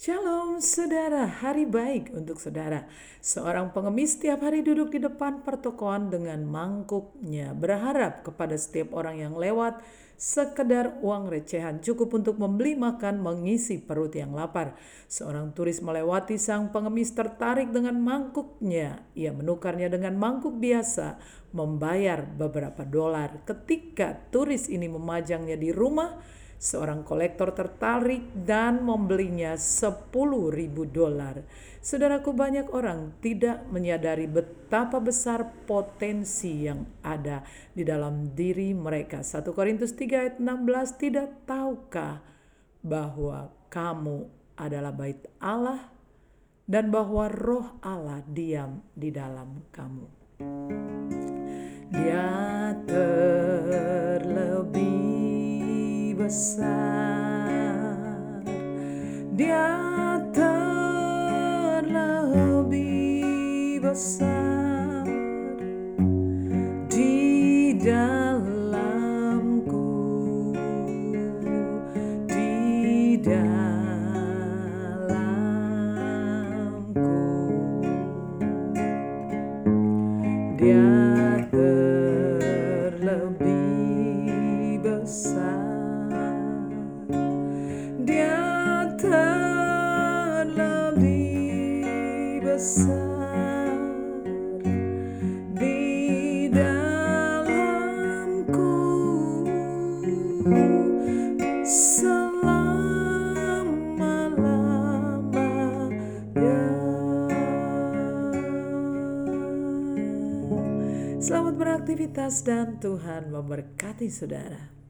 Shalom saudara, hari baik untuk saudara. Seorang pengemis setiap hari duduk di depan pertokoan dengan mangkuknya. Berharap kepada setiap orang yang lewat sekedar uang recehan cukup untuk membeli makan mengisi perut yang lapar. Seorang turis melewati sang pengemis tertarik dengan mangkuknya. Ia menukarnya dengan mangkuk biasa, membayar beberapa dolar. Ketika turis ini memajangnya di rumah, Seorang kolektor tertarik dan membelinya 10 ribu dolar. Saudaraku banyak orang tidak menyadari betapa besar potensi yang ada di dalam diri mereka. 1 Korintus 3 ayat 16 tidak tahukah bahwa kamu adalah bait Allah dan bahwa roh Allah diam di dalam kamu. Dia Dia terlebih besar Di dalamku Di dalamku. Dia terlebih Selamat beraktivitas dan Tuhan memberkati saudara.